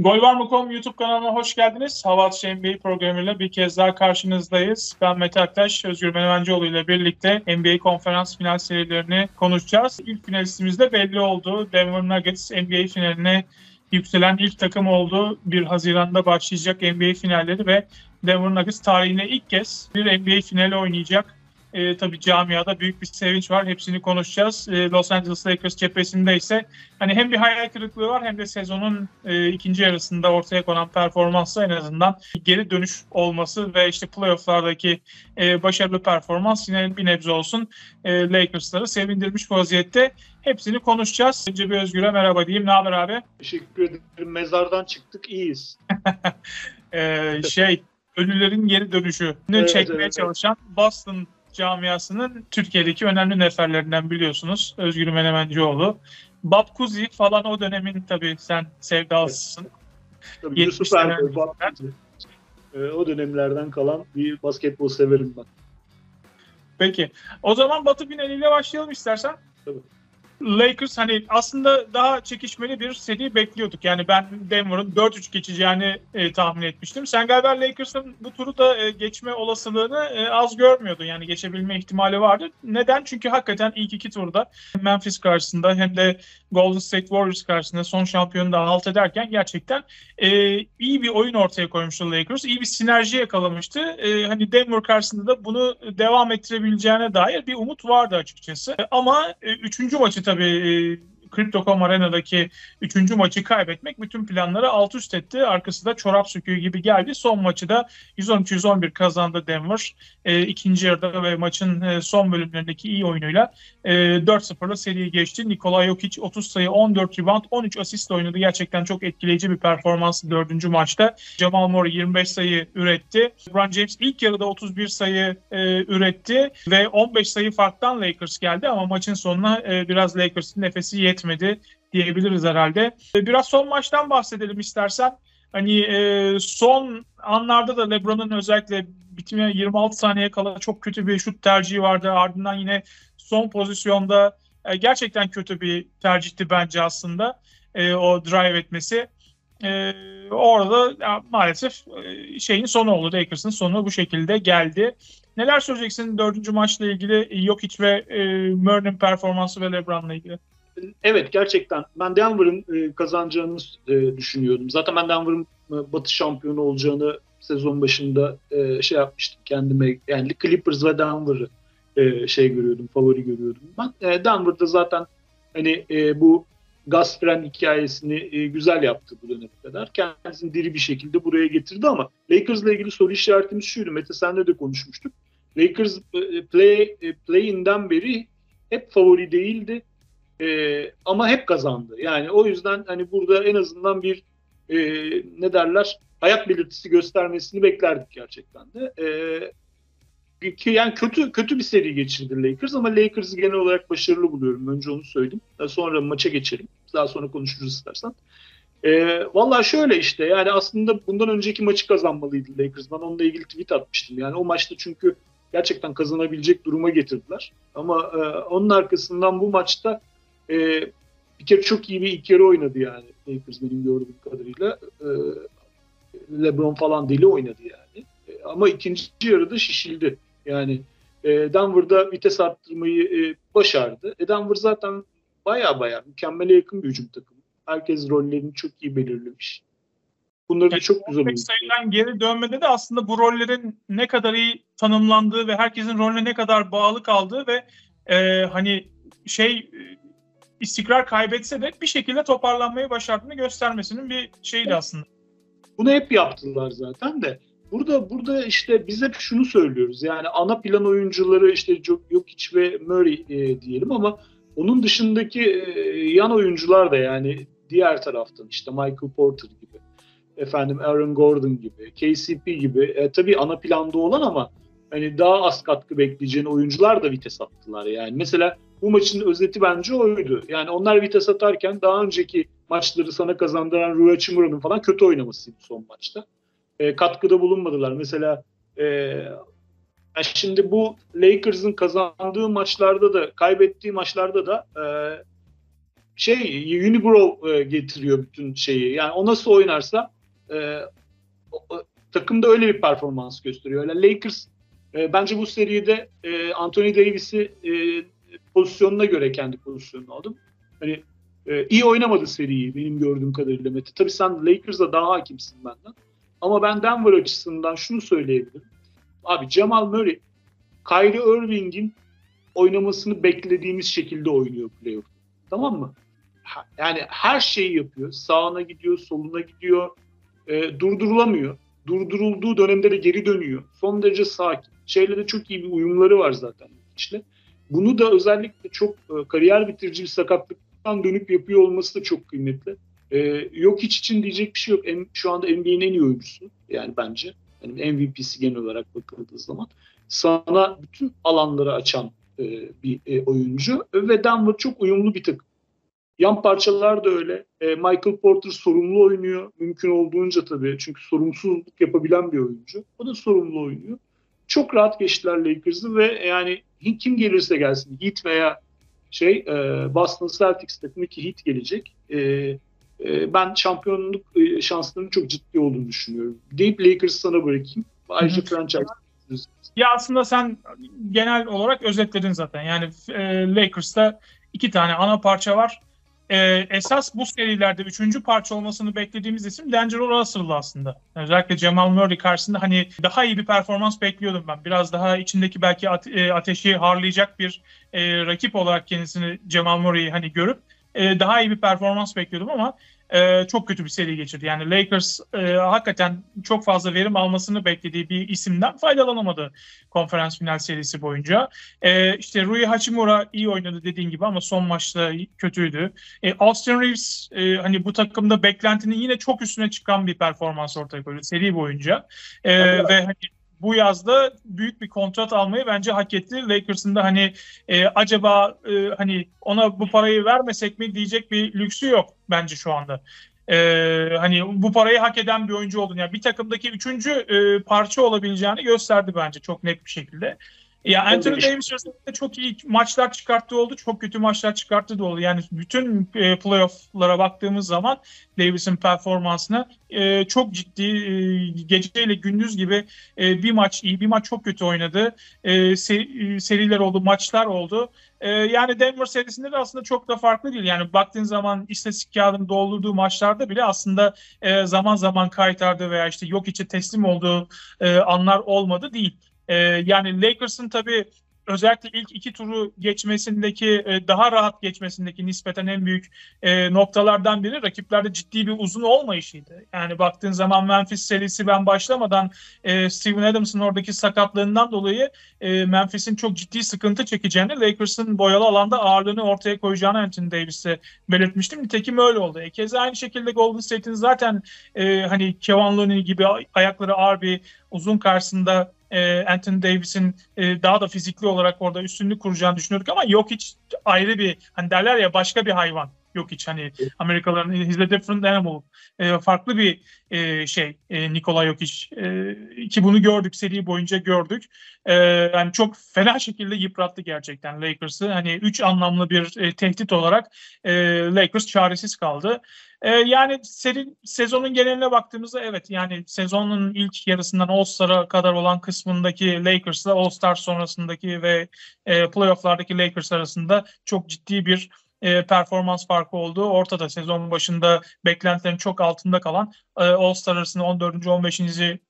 Gol var mı.com YouTube kanalına hoş geldiniz. Hava Atışı NBA programıyla bir kez daha karşınızdayız. Ben Mete Aktaş, Özgür Menemencioğlu ile birlikte NBA konferans final serilerini konuşacağız. İlk finalistimiz de belli oldu. Denver Nuggets NBA finaline yükselen ilk takım oldu. 1 Haziran'da başlayacak NBA finalleri ve Denver Nuggets tarihine ilk kez bir NBA finali oynayacak. E, tabii camiada büyük bir sevinç var. Hepsini konuşacağız. E, Los Angeles Lakers cephesinde ise hani hem bir hayal kırıklığı var hem de sezonun e, ikinci yarısında ortaya konan performansı en azından geri dönüş olması ve işte playofflardaki e, başarılı performans yine bir nebze olsun e, Lakers'ları sevindirmiş vaziyette. Hepsini konuşacağız. Önce bir Özgür'e merhaba diyeyim. Ne haber abi? Teşekkür ederim. Mezardan çıktık. iyiyiz. ee, şey, ölülerin geri dönüşü evet, çekmeye evet, çalışan Boston camiasının Türkiye'deki önemli neferlerinden biliyorsunuz. Özgür Menemencioğlu. Cousy falan o dönemin tabii sen sevdalısısın. Tabii Yusuf Erdoğan, Bob ee, o dönemlerden kalan bir basketbol severim ben. Peki. O zaman Batı finaliyle başlayalım istersen. Tabii. Lakers hani aslında daha çekişmeli bir seri bekliyorduk. Yani ben Denver'ın 4-3 geçeceğini e, tahmin etmiştim. Sen galiba Lakers'ın bu turu da e, geçme olasılığını e, az görmüyordun. Yani geçebilme ihtimali vardı. Neden? Çünkü hakikaten ilk iki turda Memphis karşısında hem de Golden State Warriors karşısında son şampiyonu da alt ederken gerçekten e, iyi bir oyun ortaya koymuştu Lakers. İyi bir sinerji yakalamıştı. E, hani Denver karşısında da bunu devam ettirebileceğine dair bir umut vardı açıkçası. E, ama e, üçüncü maçı tabii eh, Crypto.com Arena'daki üçüncü maçı kaybetmek bütün planları alt üst etti. Arkası da çorap söküğü gibi geldi. Son maçı da 113-111 kazandı Denver. E, ikinci yarıda ve maçın e, son bölümlerindeki iyi oyunuyla e, 4-0'la seriyi geçti. Nikola Jokic 30 sayı, 14 rebound, 13 asist oynadı. Gerçekten çok etkileyici bir performans dördüncü maçta. Jamal Murray 25 sayı üretti. LeBron James ilk yarıda 31 sayı e, üretti ve 15 sayı farktan Lakers geldi ama maçın sonuna e, biraz Lakers'ın nefesi yetmedi etmedi diyebiliriz herhalde. E, biraz son maçtan bahsedelim istersen. Hani e, son anlarda da LeBron'un özellikle bitmeye 26 saniye kala çok kötü bir şut tercihi vardı. Ardından yine son pozisyonda e, gerçekten kötü bir tercihti bence aslında o drive etmesi. Orada ya, maalesef şeyin sonu oldu. Lakers'ın sonu bu şekilde geldi. Neler söyleyeceksin dördüncü maçla ilgili Jokic ve e, Murray'nin performansı ve LeBron'la ilgili? Evet gerçekten ben Denver'ın e, kazanacağını e, düşünüyordum. Zaten ben Denver'ın e, Batı şampiyonu olacağını sezon başında e, şey yapmıştım kendime. Yani Clippers ve Denver'ı e, şey görüyordum, favori görüyordum ben. E, Denver'da zaten hani e, bu Gaspren hikayesini e, güzel yaptı bu döneme kadar. Kendisini diri bir şekilde buraya getirdi ama Lakers'la ilgili soru işaretimiz şuydu. Mete senle de konuşmuştuk. Lakers e, play e, play-in'den beri hep favori değildi e, ama hep kazandı. Yani o yüzden hani burada en azından bir e, ne derler hayat belirtisi göstermesini beklerdik gerçekten de. E, ki yani kötü kötü bir seri geçirdi Lakers ama Lakers'ı genel olarak başarılı buluyorum. Önce onu söyleyeyim. Daha sonra maça geçelim. Daha sonra konuşuruz istersen. E, Valla şöyle işte yani aslında bundan önceki maçı kazanmalıydı Lakers. Ben onunla ilgili tweet atmıştım. Yani o maçta çünkü gerçekten kazanabilecek duruma getirdiler. Ama e, onun arkasından bu maçta e, bir kere çok iyi bir ilk yarı oynadı yani Lakers benim gördüğüm kadarıyla. E, LeBron falan deli oynadı yani. E, ama ikinci yarıda şişildi. Yani e, Denver'da vites arttırmayı e, başardı. E, Denver zaten baya baya mükemmele yakın bir hücum takımı. Herkes rollerini çok iyi belirlemiş. Bunları da çok güzel oldu. sayılan geri dönmede de aslında bu rollerin ne kadar iyi tanımlandığı ve herkesin rolüne ne kadar bağlı kaldığı ve e, hani şey istikrar kaybetse de bir şekilde toparlanmayı başardığını göstermesinin bir şeydi aslında. Bunu hep yaptılar zaten de. Burada burada işte biz hep şunu söylüyoruz. Yani ana plan oyuncuları işte Jokic ve Murray e, diyelim ama onun dışındaki e, yan oyuncular da yani diğer taraftan işte Michael Porter gibi, efendim Aaron Gordon gibi, KCP gibi e, tabii ana planda olan ama hani daha az katkı bekleyeceğin oyuncular da vites attılar yani. Mesela bu maçın özeti bence oydu. Yani onlar vites atarken daha önceki maçları sana kazandıran Rui Hachimura'nın falan kötü oynamasıydı son maçta. E, katkıda bulunmadılar. Mesela e, yani şimdi bu Lakers'ın kazandığı maçlarda da kaybettiği maçlarda da e, şey Unibrow e, getiriyor bütün şeyi. Yani o nasıl oynarsa e, o, o, takımda öyle bir performans gösteriyor. Öyle Lakers e, bence bu seride e, Anthony Davis'i e, pozisyonuna göre kendi pozisyonunu aldım. Hani e, iyi oynamadı seriyi benim gördüğüm kadarıyla Mete. Tabii sen Lakers'a daha hakimsin benden. Ama ben Denver açısından şunu söyleyebilirim. Abi Jamal Murray, Kyrie Irving'in oynamasını beklediğimiz şekilde oynuyor playoff. Tamam mı? Yani her şeyi yapıyor. Sağına gidiyor, soluna gidiyor. E, durdurulamıyor. Durdurulduğu dönemde de geri dönüyor. Son derece sakin. Şeyle de çok iyi bir uyumları var zaten işte. Bunu da özellikle çok e, kariyer bitirici bir sakatlıktan dönüp yapıyor olması da çok kıymetli. E, yok hiç için diyecek bir şey yok. Şu anda NBA'nin en iyi oyuncusu yani bence. Yani MVP'si genel olarak bakıldığı zaman. Sana bütün alanları açan e, bir e, oyuncu ve Denver çok uyumlu bir takım. Yan parçalar da öyle. E, Michael Porter sorumlu oynuyor. Mümkün olduğunca tabii. Çünkü sorumsuzluk yapabilen bir oyuncu. O da sorumlu oynuyor. Çok rahat geçtiler Lakers'ı ve yani kim gelirse gelsin Heat veya şey e, Boston Celtics takımı ki Heat gelecek. E, e, ben şampiyonluk e, şanslarının çok ciddi olduğunu düşünüyorum. Deyip Lakers sana bırakayım. Ayrıca franchise ya aslında sen genel olarak özetledin zaten. Yani e, Lakers'ta iki tane ana parça var. E, esas bu serilerde üçüncü parça olmasını beklediğimiz isim D'Angelo Russell'dı aslında. Özellikle Jamal Murray karşısında hani daha iyi bir performans bekliyordum ben. Biraz daha içindeki belki ate- ateşi harlayacak bir e, rakip olarak kendisini Jamal Murray'i hani görüp e, daha iyi bir performans bekliyordum ama e, çok kötü bir seri geçirdi. Yani Lakers e, hakikaten çok fazla verim almasını beklediği bir isimden faydalanamadı konferans final serisi boyunca. E, işte Rui Hachimura iyi oynadı dediğin gibi ama son maçta kötüydü. E, Austin Reeves e, hani bu takımda beklentinin yine çok üstüne çıkan bir performans ortaya koydu seri boyunca. E, ve hani bu yazda büyük bir kontrat almayı bence hak etti. Lakers'ın da hani e, acaba e, hani ona bu parayı vermesek mi diyecek bir lüksü yok bence şu anda. Ee, hani bu parayı hak eden bir oyuncu oldun. Yani bir takımdaki üçüncü e, parça olabileceğini gösterdi bence çok net bir şekilde. Ya Anthony Davis özellikle çok iyi maçlar çıkarttığı oldu. Çok kötü maçlar çıkarttığı da oldu. Yani bütün e, playoff'lara baktığımız zaman Davis'in performansına e, çok ciddi e, geceyle gündüz gibi e, bir maç iyi bir maç çok kötü oynadı. E, seri, seriler oldu, maçlar oldu. E, yani Denver serisinde de aslında çok da farklı değil. Yani baktığın zaman istatistik kağıdını doldurduğu maçlarda bile aslında e, zaman zaman kaytardı veya işte yok içe teslim olduğu e, anlar olmadı değil. E, yani Lakers'ın tabii özellikle ilk iki turu geçmesindeki e, daha rahat geçmesindeki nispeten en büyük e, noktalardan biri rakiplerde ciddi bir uzun olmayışıydı. Yani baktığın zaman Memphis serisi ben başlamadan e, Steven Adams'ın oradaki sakatlığından dolayı Memphis'in çok ciddi sıkıntı çekeceğini Lakers'ın boyalı alanda ağırlığını ortaya koyacağını Anthony Davis'e belirtmiştim. Nitekim öyle oldu. E, keza aynı şekilde Golden State'in zaten hani Kevin Looney gibi ayakları ağır bir uzun karşısında e, Anthony Davis'in e, daha da fizikli olarak orada üstünlük kuracağını düşünüyorduk ama yok hiç ayrı bir hani derler ya başka bir hayvan yok hiç. Hani Amerikalıların he's a different animal. E, farklı bir e, şey e, Nikola Jokic e, ki bunu gördük seri boyunca gördük. E, yani çok fena şekilde yıprattı gerçekten Lakers'ı. Hani üç anlamlı bir e, tehdit olarak e, Lakers çaresiz kaldı. E, yani seri, sezonun geneline baktığımızda evet yani sezonun ilk yarısından All-Star'a kadar olan kısmındaki Lakers'la All-Star sonrasındaki ve e, playoff'lardaki Lakers arasında çok ciddi bir e, performans farkı olduğu ortada. Sezon başında beklentilerin çok altında kalan e, All-Star arasında 14. 15.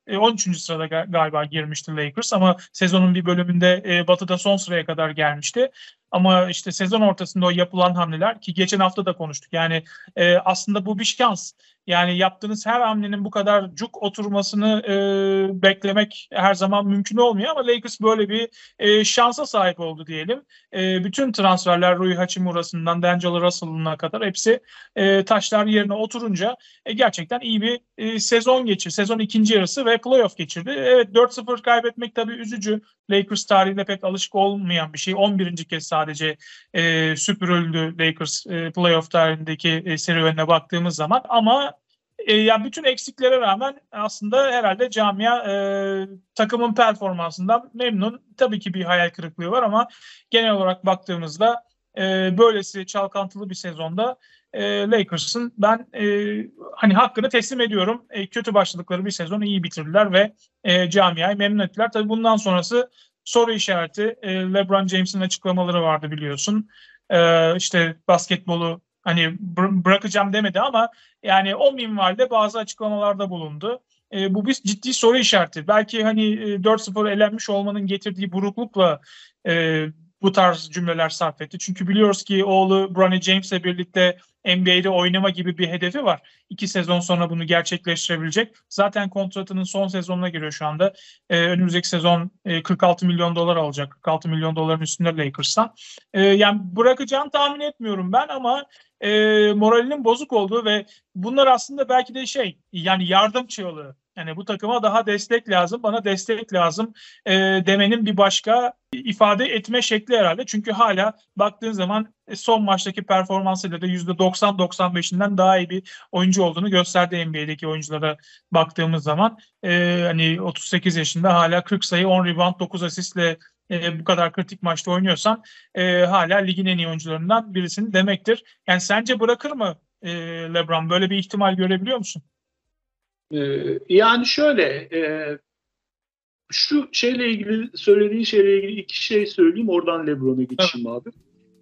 E, 13. sırada galiba girmişti Lakers ama sezonun bir bölümünde e, Batı'da son sıraya kadar gelmişti. Ama işte sezon ortasında o yapılan hamleler ki geçen hafta da konuştuk. Yani e, aslında bu bir şans. Yani yaptığınız her hamlenin bu kadar cuk oturmasını e, beklemek her zaman mümkün olmuyor ama Lakers böyle bir e, şansa sahip oldu diyelim. E, bütün transferler Rui Hachimura'sından D'Angelo Russell'ına kadar hepsi e, taşlar yerine oturunca e, gerçekten iyi bir e, sezon geçirdi. Sezon ikinci yarısı ve playoff geçirdi. Evet 4-0 kaybetmek tabii üzücü. Lakers tarihinde pek alışık olmayan bir şey. 11. kez sadece e, süpürüldü Lakers e, playoff tarihindeki e, serüvenine baktığımız zaman. Ama e, yani bütün eksiklere rağmen aslında herhalde camia e, takımın performansından memnun. Tabii ki bir hayal kırıklığı var ama genel olarak baktığımızda e, böylesi çalkantılı bir sezonda e, Lakers'ın ben e, hani hakkını teslim ediyorum. E, kötü başladıkları bir sezonu iyi bitirdiler ve e, camiayı memnun ettiler. Tabii bundan sonrası soru işareti. E, LeBron James'in açıklamaları vardı biliyorsun. E, işte basketbolu hani bı- bırakacağım demedi ama yani o minvalde bazı açıklamalarda bulundu. E, bu bir ciddi soru işareti. Belki hani e, 4-0 elenmiş olmanın getirdiği buruklukla e, bu tarz cümleler sarf etti. Çünkü biliyoruz ki oğlu Bronny James'le birlikte NBA'de oynama gibi bir hedefi var. İki sezon sonra bunu gerçekleştirebilecek. Zaten kontratının son sezonuna giriyor şu anda. Ee, önümüzdeki sezon e, 46 milyon dolar alacak. 46 milyon doların üstünde Lakers'tan. Ee, yani bırakacağını tahmin etmiyorum ben ama e, moralinin bozuk olduğu ve bunlar aslında belki de şey yani yardım çığlığı. Yani bu takıma daha destek lazım, bana destek lazım e, demenin bir başka ifade etme şekli herhalde. Çünkü hala baktığın zaman e, son maçtaki performansıyla da %90-95'inden daha iyi bir oyuncu olduğunu gösterdi NBA'deki oyunculara baktığımız zaman. E, hani 38 yaşında hala 40 sayı, 10 rebound, 9 asistle e, bu kadar kritik maçta oynuyorsan e, hala ligin en iyi oyuncularından birisini demektir. Yani sence bırakır mı e, LeBron? Böyle bir ihtimal görebiliyor musun? Ee, yani şöyle e, şu şeyle ilgili söylediğin şeyle ilgili iki şey söyleyeyim oradan LeBron'a geçeyim evet. abi.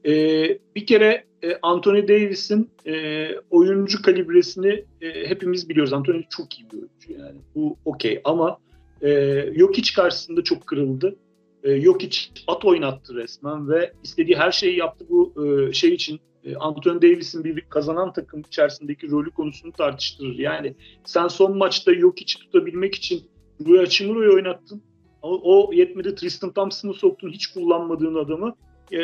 Ee, bir kere e, Anthony Davis'in e, oyuncu kalibresini e, hepimiz biliyoruz. Anthony çok iyi bir oyuncu yani. Bu okey ama e, Jokic karşısında çok kırıldı. E, Jokic at oynattı resmen ve istediği her şeyi yaptı bu e, şey için Anthony Davis'in bir kazanan takım içerisindeki rolü konusunu tartıştırır. Yani sen son maçta yok hiç tutabilmek için Rui Hachimura'yı oynattın. O, o yetmedi Tristan Thompson'ı soktun hiç kullanmadığın adamı e,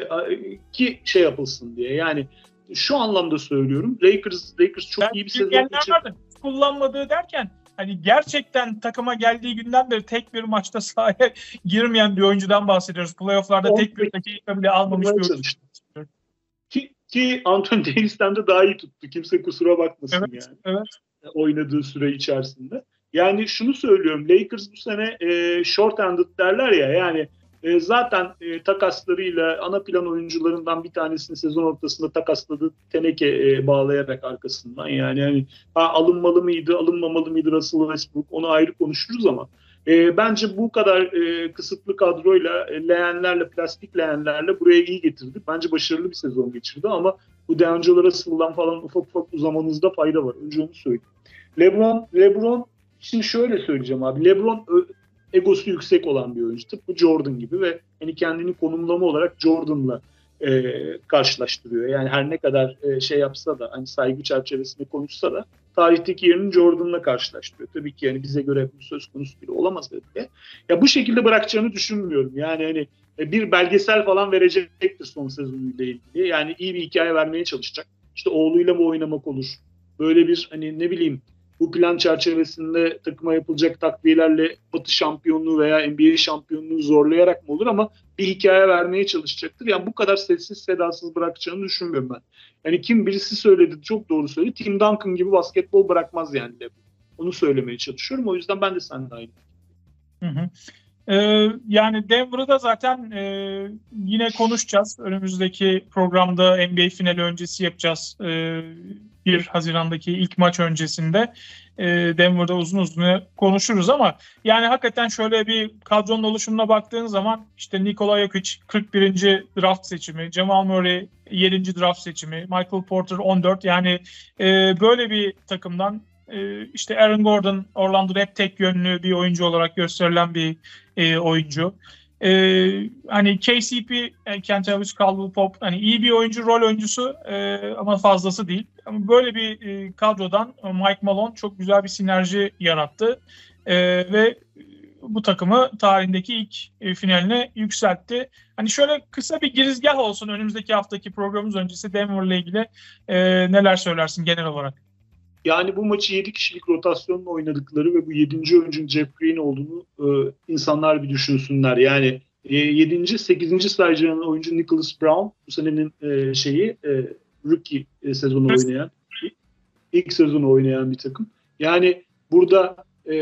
ki şey yapılsın diye. Yani şu anlamda söylüyorum. Lakers Lakers çok ben iyi bir sezon geçirdi. Kullanmadığı derken hani gerçekten takıma geldiği günden beri tek bir maçta sahaya girmeyen bir oyuncudan bahsediyoruz. Playoff'larda tek bir dakika bile almamış bir oyuncu. Ki Anthony Davis'ten de daha iyi tuttu. Kimse kusura bakmasın evet, yani. Evet. Oynadığı süre içerisinde. Yani şunu söylüyorum. Lakers bu sene e, short-handed derler ya. Yani e, zaten e, takaslarıyla ana plan oyuncularından bir tanesini sezon ortasında takasladı. Teneke e, bağlayarak arkasından. Yani yani ha, alınmalı mıydı, alınmamalı mıydı Russell Westbrook onu ayrı konuşuruz ama e, bence bu kadar e, kısıtlı kadroyla, e, leğenlerle, plastik leğenlerle buraya iyi getirdi. Bence başarılı bir sezon geçirdi ama bu D'Angelo Russell'dan falan ufak ufak uzamanızda fayda var. Önce onu söyleyeyim. LeBron, LeBron şimdi şöyle söyleyeceğim abi. LeBron egosu yüksek olan bir oyuncu. Tıpkı Jordan gibi ve hani kendini konumlama olarak Jordan'la e, karşılaştırıyor. Yani her ne kadar e, şey yapsa da hani saygı çerçevesinde konuşsa da tarihteki yerini Jordan'la karşılaştırıyor. Tabii ki yani bize göre bu söz konusu bile olamaz belki. Ya bu şekilde bırakacağını düşünmüyorum. Yani hani e, bir belgesel falan verecektir son sezonuyla ilgili. Yani iyi bir hikaye vermeye çalışacak. İşte oğluyla mı oynamak olur? Böyle bir hani ne bileyim bu plan çerçevesinde takıma yapılacak takviyelerle Batı şampiyonluğu veya NBA şampiyonluğu zorlayarak mı olur ama bir hikaye vermeye çalışacaktır. Yani bu kadar sessiz sedasız bırakacağını düşünmüyorum ben. Yani kim birisi söyledi çok doğru söyledi. Tim Duncan gibi basketbol bırakmaz yani. Onu söylemeye çalışıyorum. O yüzden ben de seninle aynı. Hı hı. Ee, yani Denver'ı zaten e, yine konuşacağız. Önümüzdeki programda NBA finali öncesi yapacağız. E, 1 Haziran'daki ilk maç öncesinde e, Denver'da uzun uzun konuşuruz ama yani hakikaten şöyle bir kadronun oluşumuna baktığın zaman işte Nikola Jokic 41. draft seçimi, Jamal Murray 7. draft seçimi, Michael Porter 14 yani e, böyle bir takımdan e, işte Aaron Gordon Orlando'da hep tek yönlü bir oyuncu olarak gösterilen bir e, oyuncu. Ee, hani KCP, Kentavius Caldwell Pop hani iyi bir oyuncu, rol oyuncusu e, ama fazlası değil. Ama böyle bir e, kadrodan Mike Malone çok güzel bir sinerji yarattı e, ve bu takımı tarihindeki ilk e, finaline yükseltti. Hani şöyle kısa bir girizgah olsun önümüzdeki haftaki programımız öncesi Denver'la ilgili e, neler söylersin genel olarak? Yani bu maçı 7 kişilik rotasyonla oynadıkları ve bu 7. oyuncunun Jeff Green olduğunu e, insanlar bir düşünsünler. Yani e, 7. 8. sıracının oyuncu Nicholas Brown bu senenin e, şeyi e, rookie e, sezonu oynayan ilk sezonu oynayan bir takım. Yani burada e,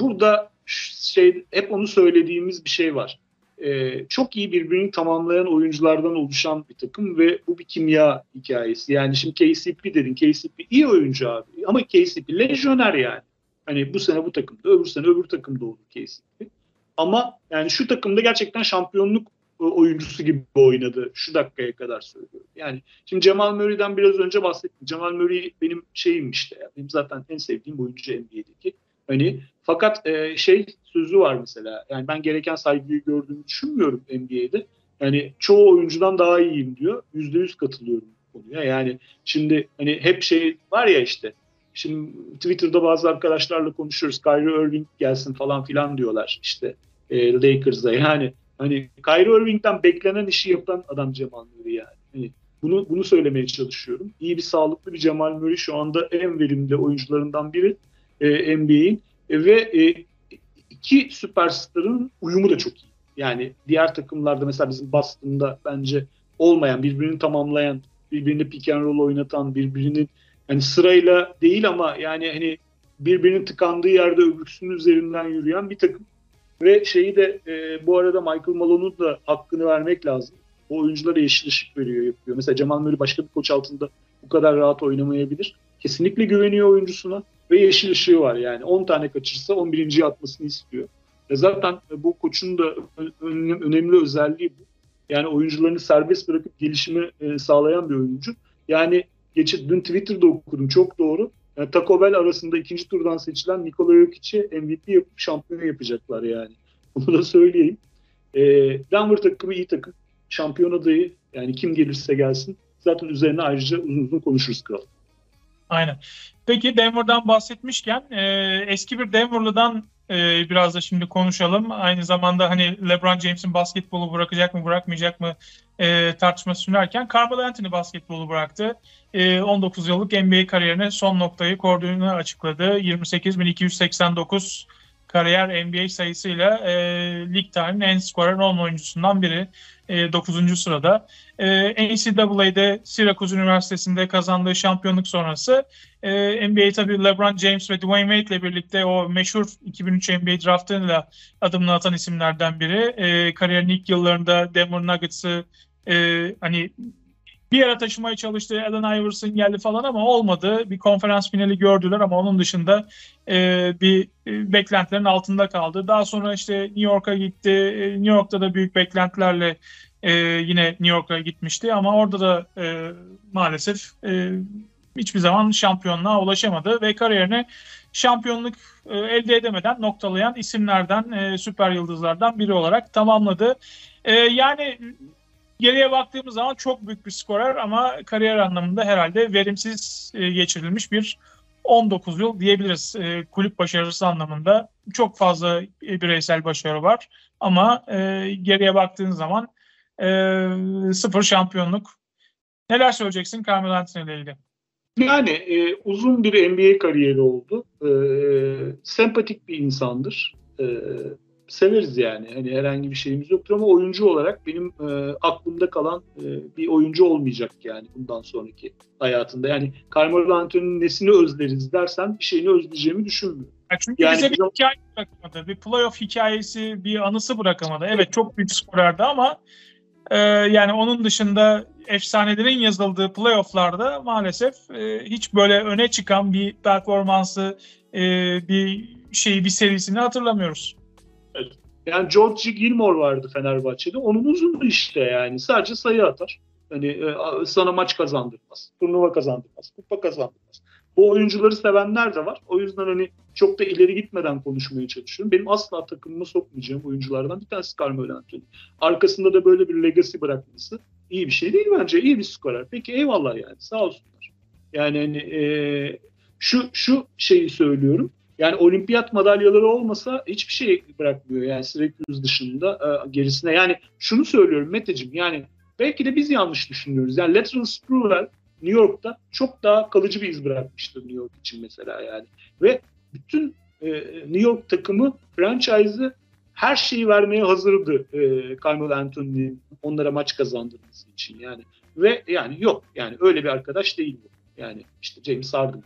burada şey hep onu söylediğimiz bir şey var. E, çok iyi birbirini tamamlayan oyunculardan oluşan bir takım ve bu bir kimya hikayesi. Yani şimdi KCP dedin. KCP iyi oyuncu abi ama KCP lejyoner yani. Hani bu sene bu takımda, öbür sene öbür takımda olur KCP. Ama yani şu takımda gerçekten şampiyonluk e, oyuncusu gibi oynadı şu dakikaya kadar söylüyorum. Yani şimdi Cemal Murray'den biraz önce bahsettim. Cemal Murray benim şeyim işte. Benim zaten en sevdiğim oyuncu NBA'deki. Hani fakat e, şey sözü var mesela. Yani ben gereken saygıyı gördüğümü düşünmüyorum NBA'de. Yani çoğu oyuncudan daha iyiyim diyor. Yüzde yüz katılıyorum konuya. Yani şimdi hani hep şey var ya işte. Şimdi Twitter'da bazı arkadaşlarla konuşuyoruz. Kyrie Irving gelsin falan filan diyorlar işte e, Lakers'a. Yani hani Kyrie Irving'den beklenen işi yapan adam Cemal Murray yani. Hani bunu bunu söylemeye çalışıyorum. İyi bir sağlıklı bir Cemal Murray şu anda en verimli oyuncularından biri e, NBA'in e, ve e, iki süperstarın uyumu da çok iyi. Yani diğer takımlarda mesela bizim Boston'da bence olmayan, birbirini tamamlayan, birbirini pick and roll oynatan, birbirinin hani sırayla değil ama yani hani birbirinin tıkandığı yerde öbürsünün üzerinden yürüyen bir takım. Ve şeyi de e, bu arada Michael Malone'un da hakkını vermek lazım. O oyunculara yeşil ışık veriyor, yapıyor. Mesela Cemal Murray başka bir koç altında bu kadar rahat oynamayabilir. Kesinlikle güveniyor oyuncusuna ve yeşil ışığı var yani. 10 tane kaçırsa 11. atmasını istiyor. E zaten bu koçun da önemli özelliği bu. Yani oyuncularını serbest bırakıp gelişimi e, sağlayan bir oyuncu. Yani geçit dün Twitter'da okudum çok doğru. Yani Taco Bell arasında ikinci turdan seçilen Nikola Jokic'i MVP yapıp şampiyon yapacaklar yani. Bunu da söyleyeyim. E, Denver takımı iyi takım. Şampiyon adayı yani kim gelirse gelsin. Zaten üzerine ayrıca uzun uzun konuşuruz kral. Aynen. Peki Denver'dan bahsetmişken e, eski bir Denver'lıdan e, biraz da şimdi konuşalım. Aynı zamanda hani LeBron James'in basketbolu bırakacak mı bırakmayacak mı e, tartışması sürerken Carmelo Anthony basketbolu bıraktı. E, 19 yıllık NBA kariyerine son noktayı koyduğunu açıkladı. 28.289 kariyer NBA sayısıyla e, lig tarihinin en skorer 10 oyuncusundan biri. E, 9. sırada. E, NCAA'de Syracuse Üniversitesi'nde kazandığı şampiyonluk sonrası e, NBA tabii LeBron James ve Dwayne Wade ile birlikte o meşhur 2003 NBA draftıyla adımını atan isimlerden biri. E, kariyerin ilk yıllarında Denver Nuggets'ı e, hani bir yere taşımaya çalıştı. Allen Iverson geldi falan ama olmadı. Bir konferans finali gördüler ama onun dışında e, bir e, beklentilerin altında kaldı. Daha sonra işte New York'a gitti. E, New York'ta da büyük beklentilerle e, yine New York'a gitmişti ama orada da e, maalesef e, hiçbir zaman şampiyonluğa ulaşamadı ve kariyerine şampiyonluk e, elde edemeden noktalayan isimlerden, e, süper yıldızlardan biri olarak tamamladı. E, yani Geriye baktığımız zaman çok büyük bir skorer ama kariyer anlamında herhalde verimsiz e, geçirilmiş bir 19 yıl diyebiliriz. E, kulüp başarısı anlamında çok fazla bireysel başarı var ama e, geriye baktığın zaman sıfır şampiyonluk. Neler söyleyeceksin Carmelo Anthony ilgili? Yani e, uzun bir NBA kariyeri oldu. E, sempatik bir insandır. E, severiz yani. Hani herhangi bir şeyimiz yoktur ama oyuncu olarak benim e, aklımda kalan e, bir oyuncu olmayacak yani bundan sonraki hayatında. Yani Carmelo Anthony'nin nesini özleriz dersen bir şeyini özleyeceğimi düşünmüyorum. Ya çünkü yani bize bir hikaye bırakamadı. Bir playoff hikayesi, bir anısı bırakamadı. Evet çok büyük skorerdi ama e, yani onun dışında efsanelerin yazıldığı playofflarda maalesef e, hiç böyle öne çıkan bir performansı, e, bir şeyi, bir serisini hatırlamıyoruz. Yani George Gilmore vardı Fenerbahçe'de. Onun uzundu işte yani. Sadece sayı atar. Hani e, sana maç kazandırmaz. Turnuva kazandırmaz. Kupa kazandırmaz. Bu oyuncuları sevenler de var. O yüzden hani çok da ileri gitmeden konuşmaya çalışıyorum. Benim asla takımıma sokmayacağım oyunculardan bir tanesi Carmelo Anthony. Arkasında da böyle bir legacy bırakması iyi bir şey değil bence. İyi bir skorer. Peki eyvallah yani. Sağ olsunlar. Yani hani e, şu şu şeyi söylüyorum. Yani olimpiyat madalyaları olmasa hiçbir şey bırakmıyor yani Syracuse dışında e, gerisine. Yani şunu söylüyorum Meteciğim yani belki de biz yanlış düşünüyoruz. Yani Lateral Sprewell New York'ta çok daha kalıcı bir iz bırakmıştır New York için mesela yani. Ve bütün e, New York takımı franchise'ı her şeyi vermeye hazırdı e, Carmelo Anthony'nin onlara maç kazandırması için yani. Ve yani yok yani öyle bir arkadaş değil bu. Yani işte James Harden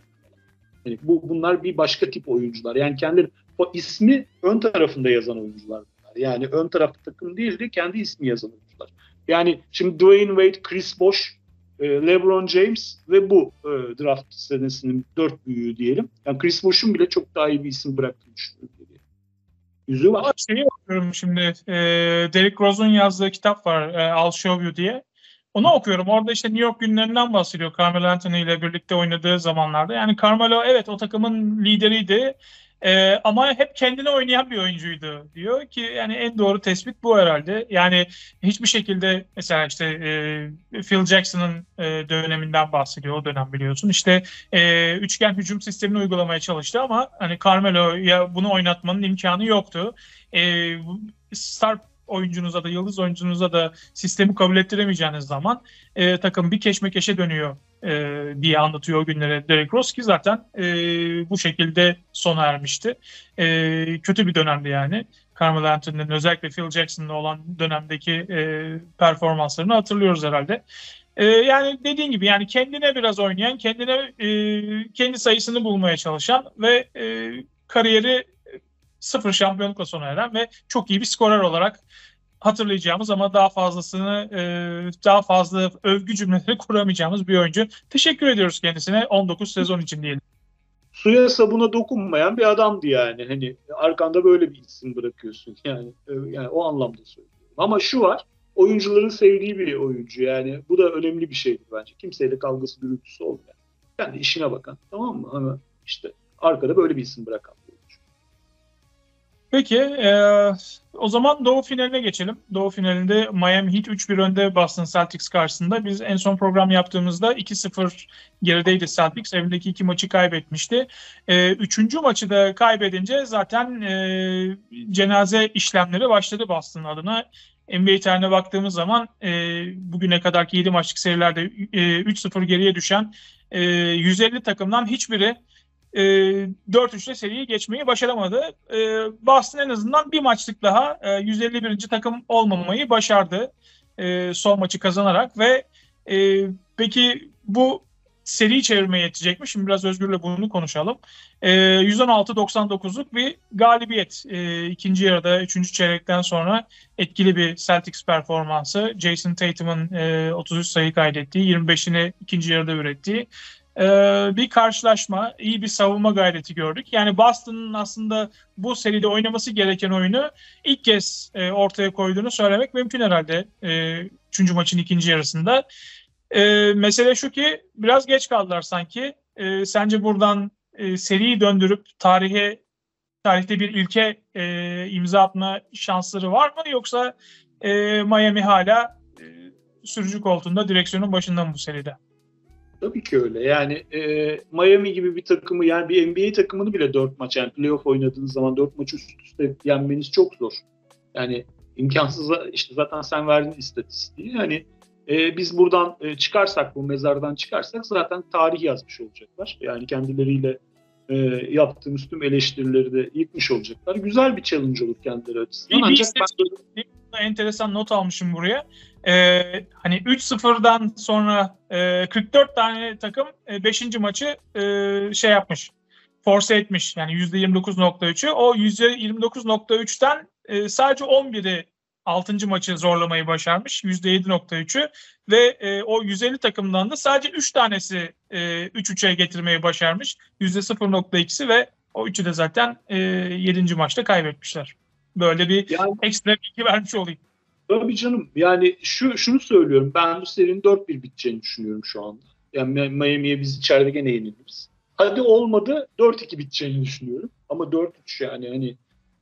bu bunlar bir başka tip oyuncular. Yani kendileri o ismi ön tarafında yazan oyuncular. Yani ön tarafta takım değildi, kendi ismi yazan oyuncular. Yani şimdi Dwayne Wade, Chris Bosh, e, LeBron James ve bu e, draft senesinin dört büyüğü diyelim. Yani Chris Bosh'un bile çok daha iyi bir isim bıraktığını düşünüyorum. Yüzü var. Şeyi okuyorum şimdi. E, Derek Rose'un yazdığı kitap var. E, I'll Show You diye. Onu okuyorum. Orada işte New York günlerinden bahsediyor. Carmelo Anthony ile birlikte oynadığı zamanlarda. Yani Carmelo evet o takımın lideriydi. Ee, ama hep kendine oynayan bir oyuncuydu diyor ki yani en doğru tespit bu herhalde. Yani hiçbir şekilde mesela işte e, Phil Jackson'ın e, döneminden bahsediyor o dönem biliyorsun. İşte e, üçgen hücum sistemini uygulamaya çalıştı ama hani Carmelo'ya bunu oynatmanın imkanı yoktu. E, star oyuncunuza da yıldız oyuncunuza da sistemi kabul ettiremeyeceğiniz zaman e, takım bir keşmekeşe dönüyor e, diye anlatıyor o günlere Derek Rose ki zaten e, bu şekilde sona ermişti. E, kötü bir dönemdi yani. Carmelo Anthony'nin özellikle Phil Jackson'la olan dönemdeki e, performanslarını hatırlıyoruz herhalde. E, yani dediğin gibi yani kendine biraz oynayan, kendine e, kendi sayısını bulmaya çalışan ve e, kariyeri sıfır şampiyonlukla sona eren ve çok iyi bir skorer olarak hatırlayacağımız ama daha fazlasını e, daha fazla övgü cümleleri kuramayacağımız bir oyuncu. Teşekkür ediyoruz kendisine 19 sezon için diyelim. Suya sabuna dokunmayan bir adamdı yani. Hani arkanda böyle bir isim bırakıyorsun yani. E, yani o anlamda söylüyorum. Ama şu var. Oyuncuların sevdiği bir oyuncu yani. Bu da önemli bir şeydir bence. Kimseyle kavgası gürültüsü olmayan. Kendi işine bakan. Tamam mı? Ama işte arkada böyle bir isim bırakan. Peki e, o zaman Doğu finaline geçelim. Doğu finalinde Miami Heat 3-1 önde Boston Celtics karşısında. Biz en son program yaptığımızda 2-0 gerideydi Celtics. Evindeki iki maçı kaybetmişti. E, üçüncü maçı da kaybedince zaten e, cenaze işlemleri başladı Boston adına. NBA tarihine baktığımız zaman e, bugüne kadarki 7 maçlık serilerde e, 3-0 geriye düşen e, 150 takımdan hiçbiri e, 4-3'le seriyi geçmeyi başaramadı. E, Boston en azından bir maçlık daha e, 151. takım olmamayı başardı. E, son maçı kazanarak ve e, peki bu seri çevirmeye yetecek mi? Şimdi biraz Özgür'le bunu konuşalım. E, 116-99'luk bir galibiyet. E, ikinci yarıda, üçüncü çeyrekten sonra etkili bir Celtics performansı. Jason Tatum'un e, 33 sayı kaydettiği, 25'ini ikinci yarıda ürettiği e, bir karşılaşma, iyi bir savunma gayreti gördük. Yani Boston'ın aslında bu seride oynaması gereken oyunu ilk kez e, ortaya koyduğunu söylemek mümkün herhalde. E, üçüncü maçın ikinci yarısında. E, mesele şu ki biraz geç kaldılar sanki. E, sence buradan e, seriyi döndürüp tarihe tarihte bir ilke e, imza atma şansları var mı yoksa e, Miami hala e, sürücü koltuğunda direksiyonun başında mı bu seride? Tabii ki öyle. Yani e, Miami gibi bir takımı yani bir NBA takımını bile dört maç yani playoff oynadığınız zaman dört maç üst üste yenmeniz çok zor. Yani imkansız işte zaten sen verdin istatistiği. Yani e, biz buradan e, çıkarsak bu mezardan çıkarsak zaten tarih yazmış olacaklar. Yani kendileriyle e, yaptığımız tüm eleştirileri de yıkmış olacaklar. Güzel bir challenge olur kendileri açısından. Bir, Ancak bir ben... enteresan not almışım buraya. Ee, hani 3-0'dan sonra e, 44 tane takım 5. E, maçı e, şey yapmış. Force etmiş. Yani %29.3'ü. O %29.3'ten e, sadece 11'i 6. maçı zorlamayı başarmış. %7.3'ü ve e, o 150 takımdan da sadece 3 tanesi e, 3-3'e getirmeyi başarmış. %0.2'si ve o üçü de zaten e, 7. maçta kaybetmişler. Böyle bir yani, ekstra bilgi vermiş olayım. Tabii canım. Yani şu şunu söylüyorum. Ben bu serinin 4-1 biteceğini düşünüyorum şu anda. Yani Miami'ye biz içeride gene yeniliriz. Hadi olmadı 4-2 biteceğini düşünüyorum. Ama 4-3 yani hani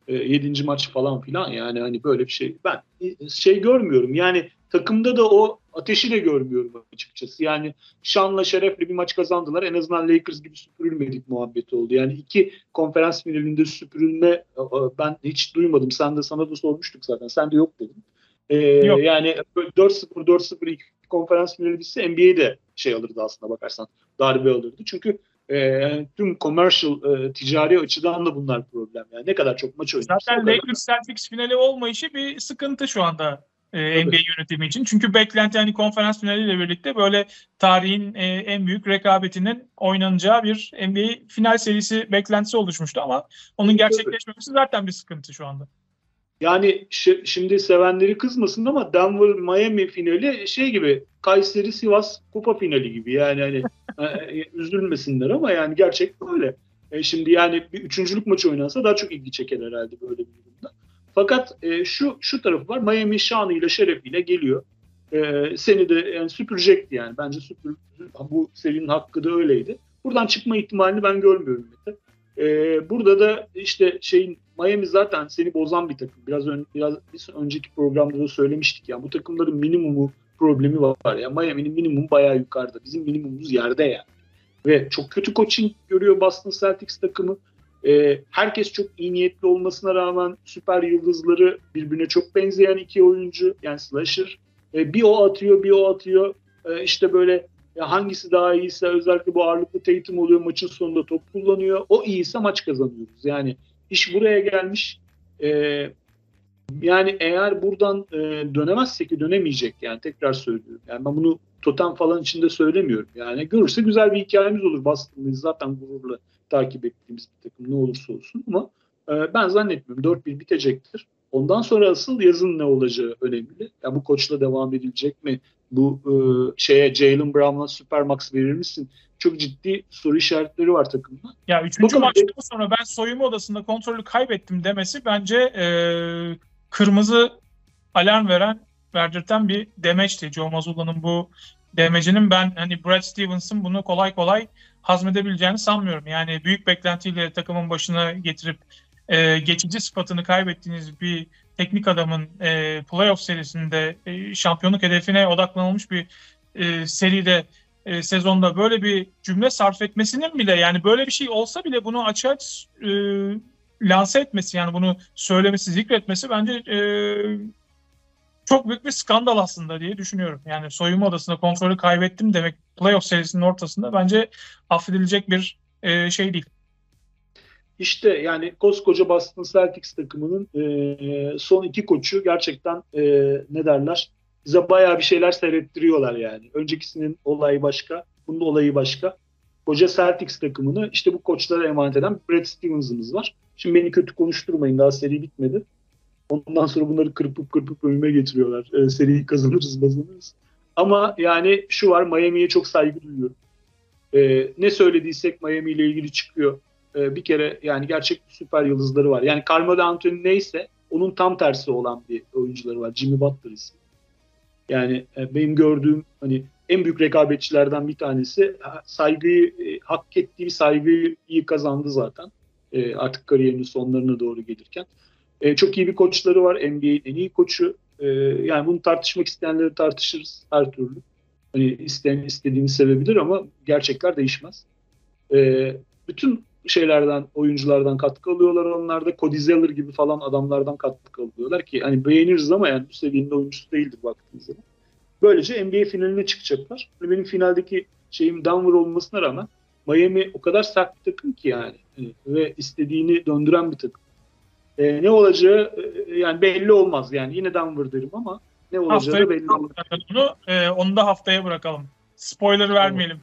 e, 7. maç falan filan yani hani böyle bir şey. Ben e, şey görmüyorum. Yani takımda da o ateşi de görmüyorum açıkçası. Yani şanla şerefle bir maç kazandılar. En azından Lakers gibi süpürülmedik muhabbeti oldu. Yani iki konferans finalinde süpürülme e, e, ben hiç duymadım. Sen de sana da sormuştuk zaten. Sen de yok dedin. Ee, yani 4-0 4-0 konferans finali bitse NBA'de şey alırdı aslında bakarsan. Darbe alırdı. Çünkü e, tüm commercial e, ticari açıdan da bunlar problem. Yani ne kadar çok maç oynarsa. Zaten Lakers Celtics finali olmayışı bir sıkıntı şu anda e, NBA yönetimi için. Çünkü beklenti hani konferans finaliyle birlikte böyle tarihin e, en büyük rekabetinin oynanacağı bir NBA final serisi beklentisi oluşmuştu ama onun gerçekleşmemesi zaten bir sıkıntı şu anda. Yani şimdi sevenleri kızmasın ama Denver Miami finali şey gibi Kayseri Sivas kupa finali gibi yani hani e, e, üzülmesinler ama yani gerçek böyle. E, şimdi yani bir üçüncülük maçı oynansa daha çok ilgi çeker herhalde böyle bir durumda. Fakat e, şu şu tarafı var Miami şanıyla şerefiyle geliyor. E, seni de yani süpürecekti yani. Bence süpür, bu serinin hakkı da öyleydi. Buradan çıkma ihtimalini ben görmüyorum Mete. E, burada da işte şeyin Miami zaten seni bozan bir takım. Biraz ön, biraz biz önceki programda da söylemiştik ya. Bu takımların minimumu problemi var ya. Miami'nin minimumu bayağı yukarıda. Bizim minimumumuz yerde yani. Ve çok kötü coaching görüyor Boston Celtics takımı. E, herkes çok iyi niyetli olmasına rağmen süper yıldızları birbirine çok benzeyen iki oyuncu. Yani slasher. E, bir o atıyor bir o atıyor. E, işte böyle ya hangisi daha iyiyse özellikle bu ağırlıklı Tatum oluyor maçın sonunda top kullanıyor. O iyiyse maç kazanıyoruz. Yani iş buraya gelmiş. E, yani eğer buradan e, dönemezse ki dönemeyecek yani tekrar söylüyorum. Yani ben bunu totem falan içinde söylemiyorum. Yani görürse güzel bir hikayemiz olur. Boston'ı zaten gururla takip ettiğimiz bir takım ne olursa olsun ama e, ben zannetmiyorum 4-1 bitecektir. Ondan sonra asıl yazın ne olacağı önemli. Ya bu koçla devam edilecek mi? Bu e, şeye Jalen Brown'a Supermax verir misin? Çok ciddi soru işaretleri var takımda. Ya üçüncü Bakalım. maçtan sonra ben soyunma odasında kontrolü kaybettim demesi bence e, kırmızı alarm veren verdirten bir demeçti. Joe Mazzulla'nın bu demecinin ben hani Brad Stevens'ın bunu kolay kolay hazmedebileceğini sanmıyorum. Yani büyük beklentiyle takımın başına getirip e, geçici sıfatını kaybettiğiniz bir teknik adamın e, playoff serisinde e, şampiyonluk hedefine odaklanılmış bir e, seride e, sezonda böyle bir cümle sarf etmesinin bile yani böyle bir şey olsa bile bunu açığa e, lanse etmesi yani bunu söylemesi, zikretmesi bence e, çok büyük bir skandal aslında diye düşünüyorum. Yani soyunma odasında kontrolü kaybettim demek playoff serisinin ortasında bence affedilecek bir e, şey değil. İşte yani koskoca Boston Celtics takımının e, son iki koçu gerçekten e, ne derler bize bayağı bir şeyler seyrettiriyorlar yani. Öncekisinin olayı başka, bunun olayı başka. Koca Celtics takımını işte bu koçlara emanet eden Brad Stevens'ımız var. Şimdi beni kötü konuşturmayın daha seri bitmedi. Ondan sonra bunları kırpıp kırpıp önüme getiriyorlar. E, seriyi kazanırız kazanırız. Ama yani şu var Miami'ye çok saygı duyuyorum. E, ne söylediysek Miami ile ilgili çıkıyor. E, bir kere yani gerçek süper yıldızları var. Yani Carmelo Anthony neyse onun tam tersi olan bir oyuncuları var. Jimmy Butler ismi. Yani e, benim gördüğüm hani en büyük rekabetçilerden bir tanesi saygıyı e, hak ettiği saygıyı kazandı zaten. Artık kariyerinin sonlarına doğru gelirken. Çok iyi bir koçları var. NBA'in en iyi koçu. Yani bunu tartışmak isteyenleri tartışırız her türlü. Hani isteyen istediğini sevebilir ama gerçekler değişmez. Bütün şeylerden, oyunculardan katkı alıyorlar onlar da. Cody Zeller gibi falan adamlardan katkı alıyorlar ki hani beğeniriz ama yani bu seviyenin oyuncusu değildir baktığınız zaman. Böylece NBA finaline çıkacaklar. Benim finaldeki şeyim Denver olmasına rağmen Miami o kadar sert bir takım ki yani. Hani ve istediğini döndüren bir takım. E, ne olacağı e, yani belli olmaz yani. Yine Denver derim ama ne olacağı haftaya belli olmaz. Onu, e, onu da haftaya bırakalım. Spoiler vermeyelim.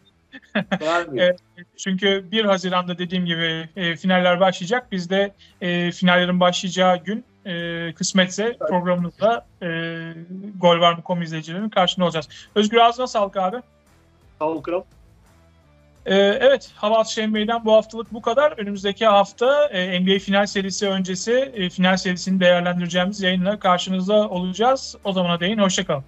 E, çünkü 1 Haziran'da dediğim gibi e, finaller başlayacak. Biz de e, finallerin başlayacağı gün e, kısmetse evet. programımızda e, Gol Var mı.com izleyicilerinin karşında olacağız. Özgür ağzına sağlık abi. Sağ ol kral. Ee, evet, Hava Şenbey'den bu haftalık bu kadar. Önümüzdeki hafta e, NBA final serisi öncesi e, final serisini değerlendireceğimiz yayınla karşınızda olacağız. O zamana değin, hoşçakalın.